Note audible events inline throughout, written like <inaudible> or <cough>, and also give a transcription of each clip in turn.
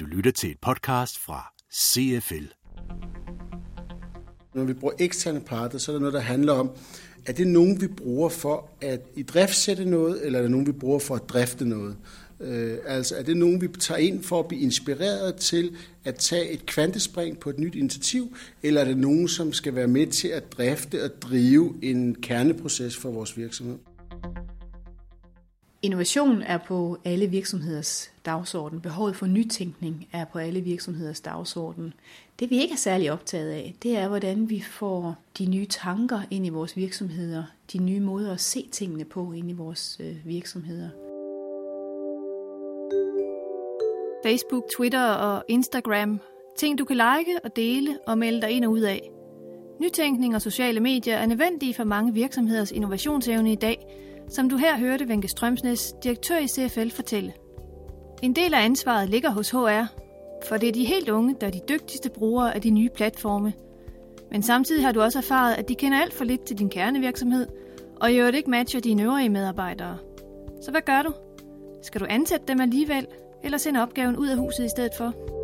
Du lytter til et podcast fra CFL. Når vi bruger eksterne parter, så er der noget, der handler om, er det nogen, vi bruger for at i driftsætte noget, eller er det nogen, vi bruger for at drifte noget? Øh, altså er det nogen, vi tager ind for at blive inspireret til at tage et kvantespring på et nyt initiativ, eller er det nogen, som skal være med til at drifte og drive en kerneproces for vores virksomhed? Innovation er på alle virksomheders dagsorden. Behovet for nytænkning er på alle virksomheders dagsorden. Det vi ikke er særlig optaget af, det er, hvordan vi får de nye tanker ind i vores virksomheder, de nye måder at se tingene på ind i vores øh, virksomheder. Facebook, Twitter og Instagram. Ting du kan like og dele og melde dig ind og ud af. Nytænkning og sociale medier er nødvendige for mange virksomheders innovationsevne i dag, som du her hørte Venke Strømsnes, direktør i CFL, fortælle. En del af ansvaret ligger hos HR, for det er de helt unge, der er de dygtigste brugere af de nye platforme. Men samtidig har du også erfaret, at de kender alt for lidt til din kernevirksomhed, og i øvrigt ikke matcher dine øvrige medarbejdere. Så hvad gør du? Skal du ansætte dem alligevel, eller sende opgaven ud af huset i stedet for?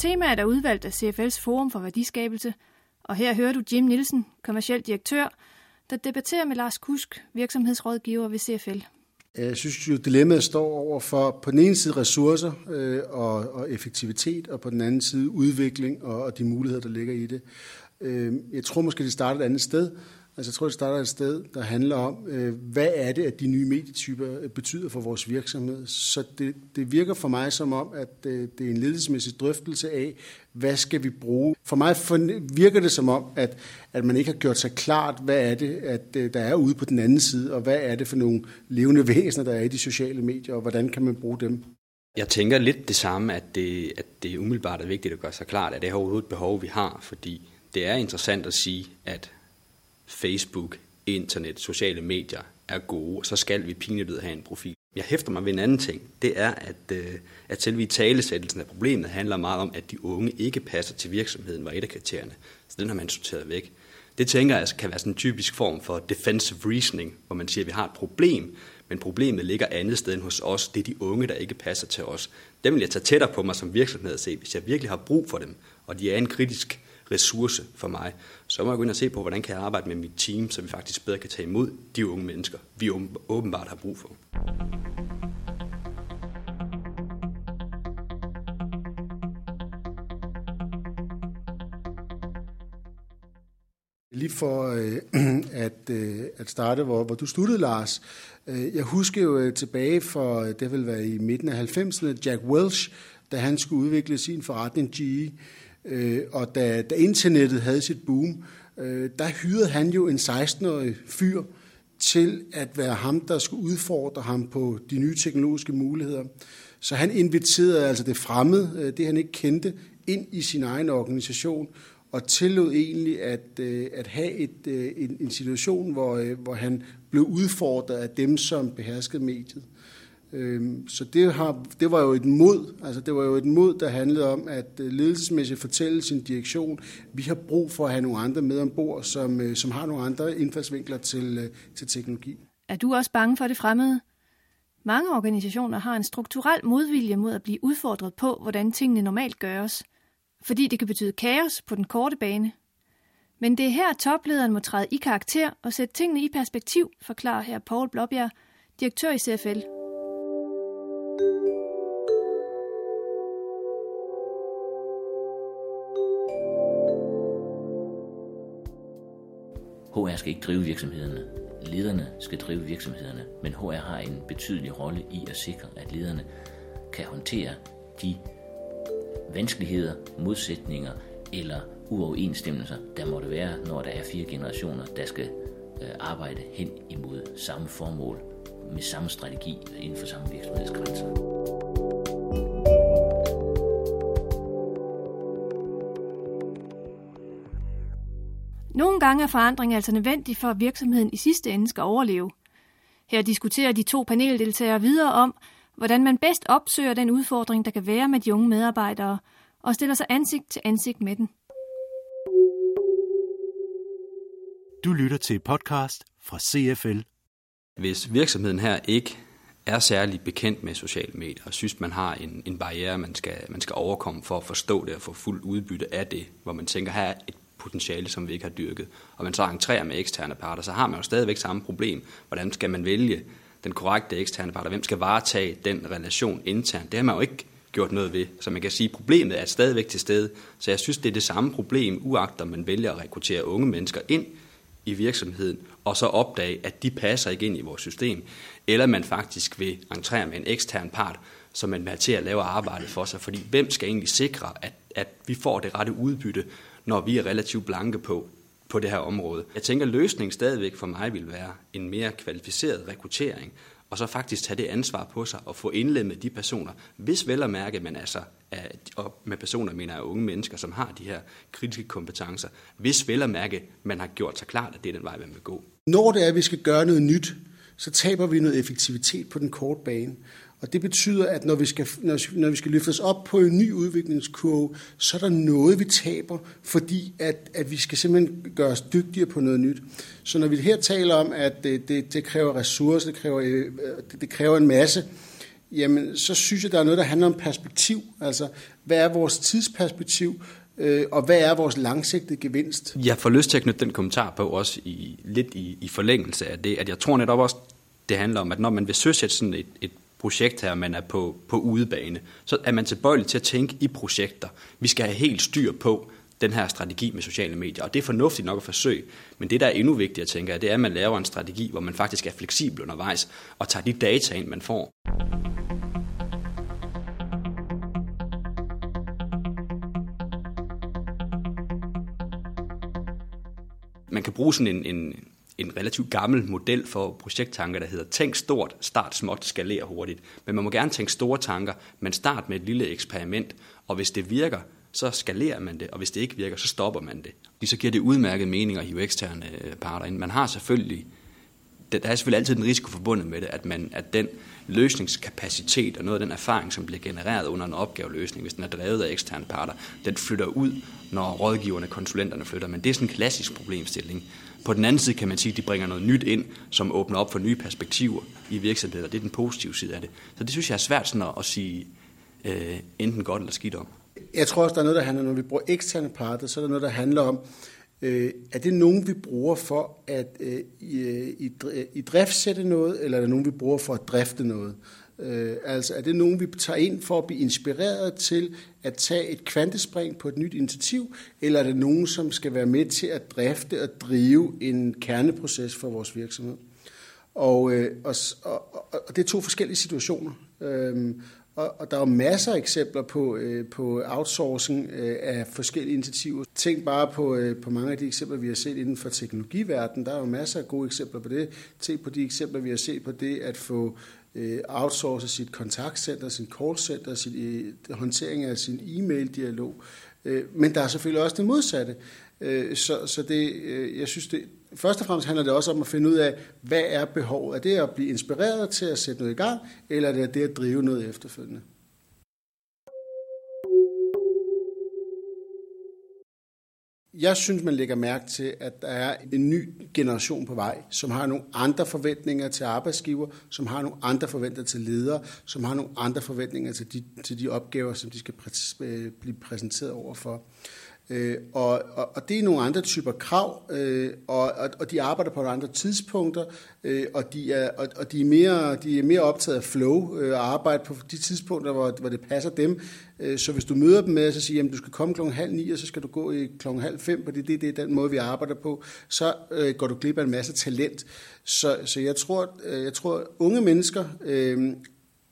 Temaet er udvalgt af CFL's Forum for Værdiskabelse, og her hører du Jim Nielsen, kommerciel direktør, der debatterer med Lars Kusk, virksomhedsrådgiver ved CFL. Jeg synes jo, dilemmaet står over for på den ene side ressourcer øh, og, og effektivitet, og på den anden side udvikling og, og de muligheder, der ligger i det. Øh, jeg tror måske, det starter et andet sted. Altså, jeg tror, det starter et sted, der handler om, øh, hvad er det, at de nye medietyper øh, betyder for vores virksomhed. Så det, det virker for mig som om, at øh, det er en ledelsesmæssig drøftelse af, hvad skal vi bruge. For mig virker det som om, at, at man ikke har gjort sig klart, hvad er det, at der er ude på den anden side, og hvad er det for nogle levende <laughs> væsener, der er i de sociale medier, og hvordan kan man bruge dem. Jeg tænker lidt det samme, at det, at det umiddelbart er vigtigt at gøre sig klart, at det er overhovedet et behov, vi har, fordi det er interessant at sige, at Facebook, internet, sociale medier er gode, og så skal vi pinligt have en profil. Jeg hæfter mig ved en anden ting. Det er, at, øh, at selve i talesættelsen af problemet handler meget om, at de unge ikke passer til virksomheden, var et af kriterierne. Så den har man sorteret væk. Det tænker jeg kan være sådan en typisk form for defensive reasoning, hvor man siger, at vi har et problem, men problemet ligger andet sted end hos os. Det er de unge, der ikke passer til os. Dem vil jeg tage tættere på mig som virksomhed og se, hvis jeg virkelig har brug for dem, og de er en kritisk ressource for mig, så må jeg gå ind og se på, hvordan kan jeg arbejde med mit team, så vi faktisk bedre kan tage imod de unge mennesker, vi åbenbart har brug for. Lige for øh, <clears throat> at, øh, at starte, hvor, hvor du sluttede, Lars. Øh, jeg husker jo øh, tilbage for, øh, det vil være i midten af 90'erne, Jack Welch, da han skulle udvikle sin forretning GE, Øh, og da, da internettet havde sit boom, øh, der hyrede han jo en 16-årig fyr til at være ham, der skulle udfordre ham på de nye teknologiske muligheder. Så han inviterede altså det fremmede, øh, det han ikke kendte, ind i sin egen organisation, og tillod egentlig at, øh, at have et, øh, en, en situation, hvor, øh, hvor han blev udfordret af dem, som beherskede mediet. Øhm, så det, har, det var jo et mod, altså det var jo et mod, der handlede om at øh, ledelsesmæssigt fortælle sin direktion, vi har brug for at have nogle andre med ombord, som, øh, som har nogle andre indfaldsvinkler til, øh, til teknologi. Er du også bange for det fremmede? Mange organisationer har en strukturel modvilje mod at blive udfordret på, hvordan tingene normalt gøres, fordi det kan betyde kaos på den korte bane. Men det er her, toplederen må træde i karakter og sætte tingene i perspektiv, forklarer her Paul Blåbjerg, direktør i CFL. HR skal ikke drive virksomhederne. Lederne skal drive virksomhederne, men HR har en betydelig rolle i at sikre, at lederne kan håndtere de vanskeligheder, modsætninger eller uoverensstemmelser, der måtte være, når der er fire generationer, der skal øh, arbejde hen imod samme formål med samme strategi inden for samme virksomhedsgrænser. Nogle gange er forandring altså nødvendig for, at virksomheden i sidste ende skal overleve. Her diskuterer de to paneldeltagere videre om, hvordan man bedst opsøger den udfordring, der kan være med de unge medarbejdere, og stiller sig ansigt til ansigt med den. Du lytter til et podcast fra CFL. Hvis virksomheden her ikke er særlig bekendt med sociale medier, og synes, man har en, en barriere, man skal, man skal overkomme for at forstå det og få fuld udbytte af det, hvor man tænker, her er et potentiale, som vi ikke har dyrket, og man så entrerer med eksterne parter, så har man jo stadigvæk samme problem. Hvordan skal man vælge den korrekte eksterne partner? Hvem skal varetage den relation internt? Det har man jo ikke gjort noget ved. Så man kan sige, at problemet er stadigvæk til stede. Så jeg synes, det er det samme problem, uagter man vælger at rekruttere unge mennesker ind i virksomheden, og så opdage, at de passer ikke ind i vores system, eller man faktisk vil entrere med en ekstern part, som man vil have til at lave arbejde for sig. Fordi hvem skal egentlig sikre, at, at vi får det rette udbytte, når vi er relativt blanke på, på det her område. Jeg tænker, at løsningen stadigvæk for mig vil være en mere kvalificeret rekruttering, og så faktisk tage det ansvar på sig og få indlemmet de personer, hvis vel at mærke, man altså er, og med personer mener jeg unge mennesker, som har de her kritiske kompetencer, hvis vel at mærke, man har gjort sig klart, at det er den vej, man vil gå. Når det er, at vi skal gøre noget nyt, så taber vi noget effektivitet på den korte bane. Og det betyder, at når vi, skal, når vi skal løftes op på en ny udviklingskurve, så er der noget, vi taber, fordi at, at vi skal simpelthen gøre os dygtigere på noget nyt. Så når vi her taler om, at det, det, det kræver ressourcer, det kræver, øh, det, det kræver en masse, jamen så synes jeg, der er noget, der handler om perspektiv. Altså, hvad er vores tidsperspektiv? Øh, og hvad er vores langsigtede gevinst? Jeg får lyst til at knytte den kommentar på også i, lidt i, i forlængelse af det, at jeg tror netop også, det handler om, at når man vil søsætte sådan et, et projekt her, man er på, på udebane, så er man tilbøjelig til at tænke i projekter. Vi skal have helt styr på den her strategi med sociale medier, og det er fornuftigt nok at forsøge. Men det, der er endnu vigtigere, tænker jeg, det er, at man laver en strategi, hvor man faktisk er fleksibel undervejs, og tager de data ind, man får. Man kan bruge sådan en, en, en relativt gammel model for projekttanker, der hedder tænk stort, start småt, skaler hurtigt. Men man må gerne tænke store tanker, men start med et lille eksperiment, og hvis det virker, så skalerer man det, og hvis det ikke virker, så stopper man det. Så giver det udmærket mening at hive eksterne øh, parter ind. Man har selvfølgelig, der er selvfølgelig altid en risiko forbundet med det, at, man, at den løsningskapacitet og noget af den erfaring, som bliver genereret under en opgaveløsning, hvis den er drevet af eksterne parter, den flytter ud, når rådgiverne, konsulenterne flytter. Men det er sådan en klassisk problemstilling. På den anden side kan man sige, at de bringer noget nyt ind, som åbner op for nye perspektiver i virksomheder. Det er den positive side af det. Så det synes jeg er svært sådan at, at sige øh, enten godt eller skidt om. Jeg tror også, der er noget, der handler, når vi bruger eksterne parter, så er der noget, der handler om, øh, er det nogen, vi bruger for at øh, i, øh, i driftsætte noget, eller er det nogen, vi bruger for at drifte noget? Øh, altså er det nogen, vi tager ind for at blive inspireret til at tage et kvantespring på et nyt initiativ, eller er det nogen, som skal være med til at drifte og drive en kerneproces for vores virksomhed? Og, øh, og, og, og det er to forskellige situationer. Øh, og, og der er jo masser af eksempler på, øh, på outsourcing øh, af forskellige initiativer. Tænk bare på, øh, på mange af de eksempler, vi har set inden for teknologiverdenen. Der er jo masser af gode eksempler på det. Tænk på de eksempler, vi har set på det at få øh, Øh, outsource sit kontaktcenter, sin callcenter, sin øh, håndtering af sin e-mail-dialog. Øh, men der er selvfølgelig også det modsatte. Så, så det, jeg synes, det, først og fremmest handler det også om at finde ud af, hvad er behovet? Er det at blive inspireret til at sætte noget i gang, eller er det det at drive noget efterfølgende? Jeg synes, man lægger mærke til, at der er en ny generation på vej, som har nogle andre forventninger til arbejdsgiver, som har nogle andre forventninger til ledere, som har nogle andre forventninger til de, til de opgaver, som de skal præ- øh, blive præsenteret overfor. Øh, og, og, og det er nogle andre typer krav, øh, og, og, og de arbejder på nogle andre tidspunkter, øh, og, de er, og, og de, er mere, de er mere optaget af flow øh, og arbejde på de tidspunkter, hvor, hvor det passer dem. Øh, så hvis du møder dem med at sige, at du skal komme klokken halv ni, og så skal du gå i klokken halv fem, fordi det, det er den måde, vi arbejder på, så øh, går du glip af en masse talent. Så, så jeg, tror, øh, jeg tror, unge mennesker øh,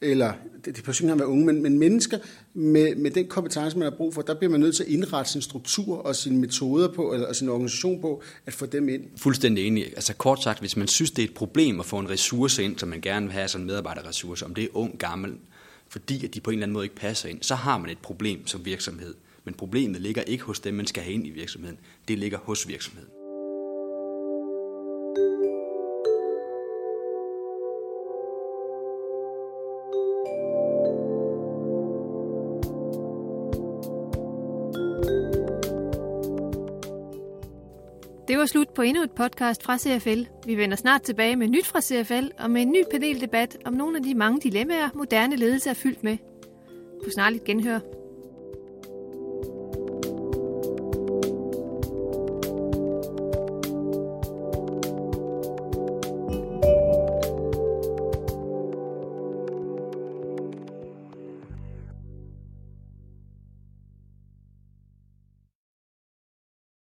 eller det, det personer ikke være unge, men, men mennesker med, med den kompetence, man har brug for, der bliver man nødt til at indrette sin struktur og sine metoder på, eller sin organisation på, at få dem ind. Fuldstændig enig. Altså kort sagt, hvis man synes, det er et problem at få en ressource ind, som man gerne vil have som medarbejderressource, om det er ung, gammel, fordi at de på en eller anden måde ikke passer ind, så har man et problem som virksomhed. Men problemet ligger ikke hos dem, man skal have ind i virksomheden. Det ligger hos virksomheden. Det var slut på endnu et podcast fra CFL. Vi vender snart tilbage med nyt fra CFL og med en ny paneldebat om nogle af de mange dilemmaer, moderne ledelse er fyldt med. På snarligt genhør.